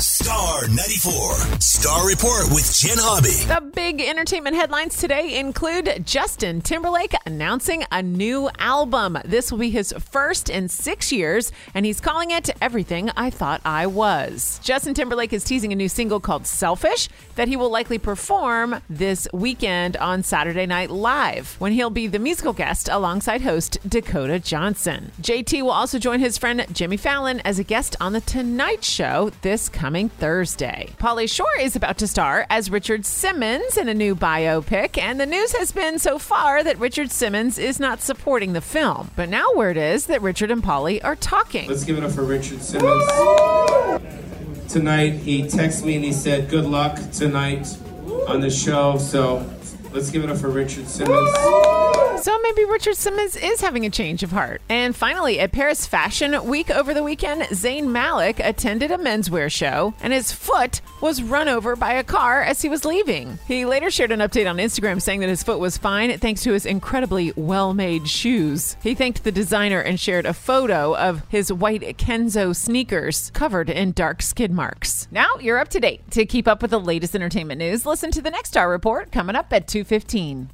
Star 94. Star Report with Jen Hobby. The big entertainment headlines today include Justin Timberlake announcing a new album. This will be his first in six years, and he's calling it Everything I Thought I Was. Justin Timberlake is teasing a new single called Selfish that he will likely perform this weekend on Saturday Night Live when he'll be the musical guest alongside host Dakota Johnson. JT will also join his friend Jimmy Fallon as a guest on The Tonight Show this coming Thursday. Pauly Shore is about to star as Richard Simmons in a new biopic, and the news has been so far that Richard Simmons is not supporting the film. But now word is that Richard and Pauly are talking. Let's give it up for Richard Simmons. Tonight, he texted me and he said, Good luck tonight on the show. So let's give it up for Richard Simmons. So maybe Richard Simmons is having a change of heart. And finally, at Paris Fashion Week over the weekend, Zayn Malik attended a menswear show and his foot was run over by a car as he was leaving. He later shared an update on Instagram saying that his foot was fine thanks to his incredibly well made shoes. He thanked the designer and shared a photo of his white Kenzo sneakers covered in dark skid marks. Now you're up to date. To keep up with the latest entertainment news, listen to the next Star Report coming up at 215.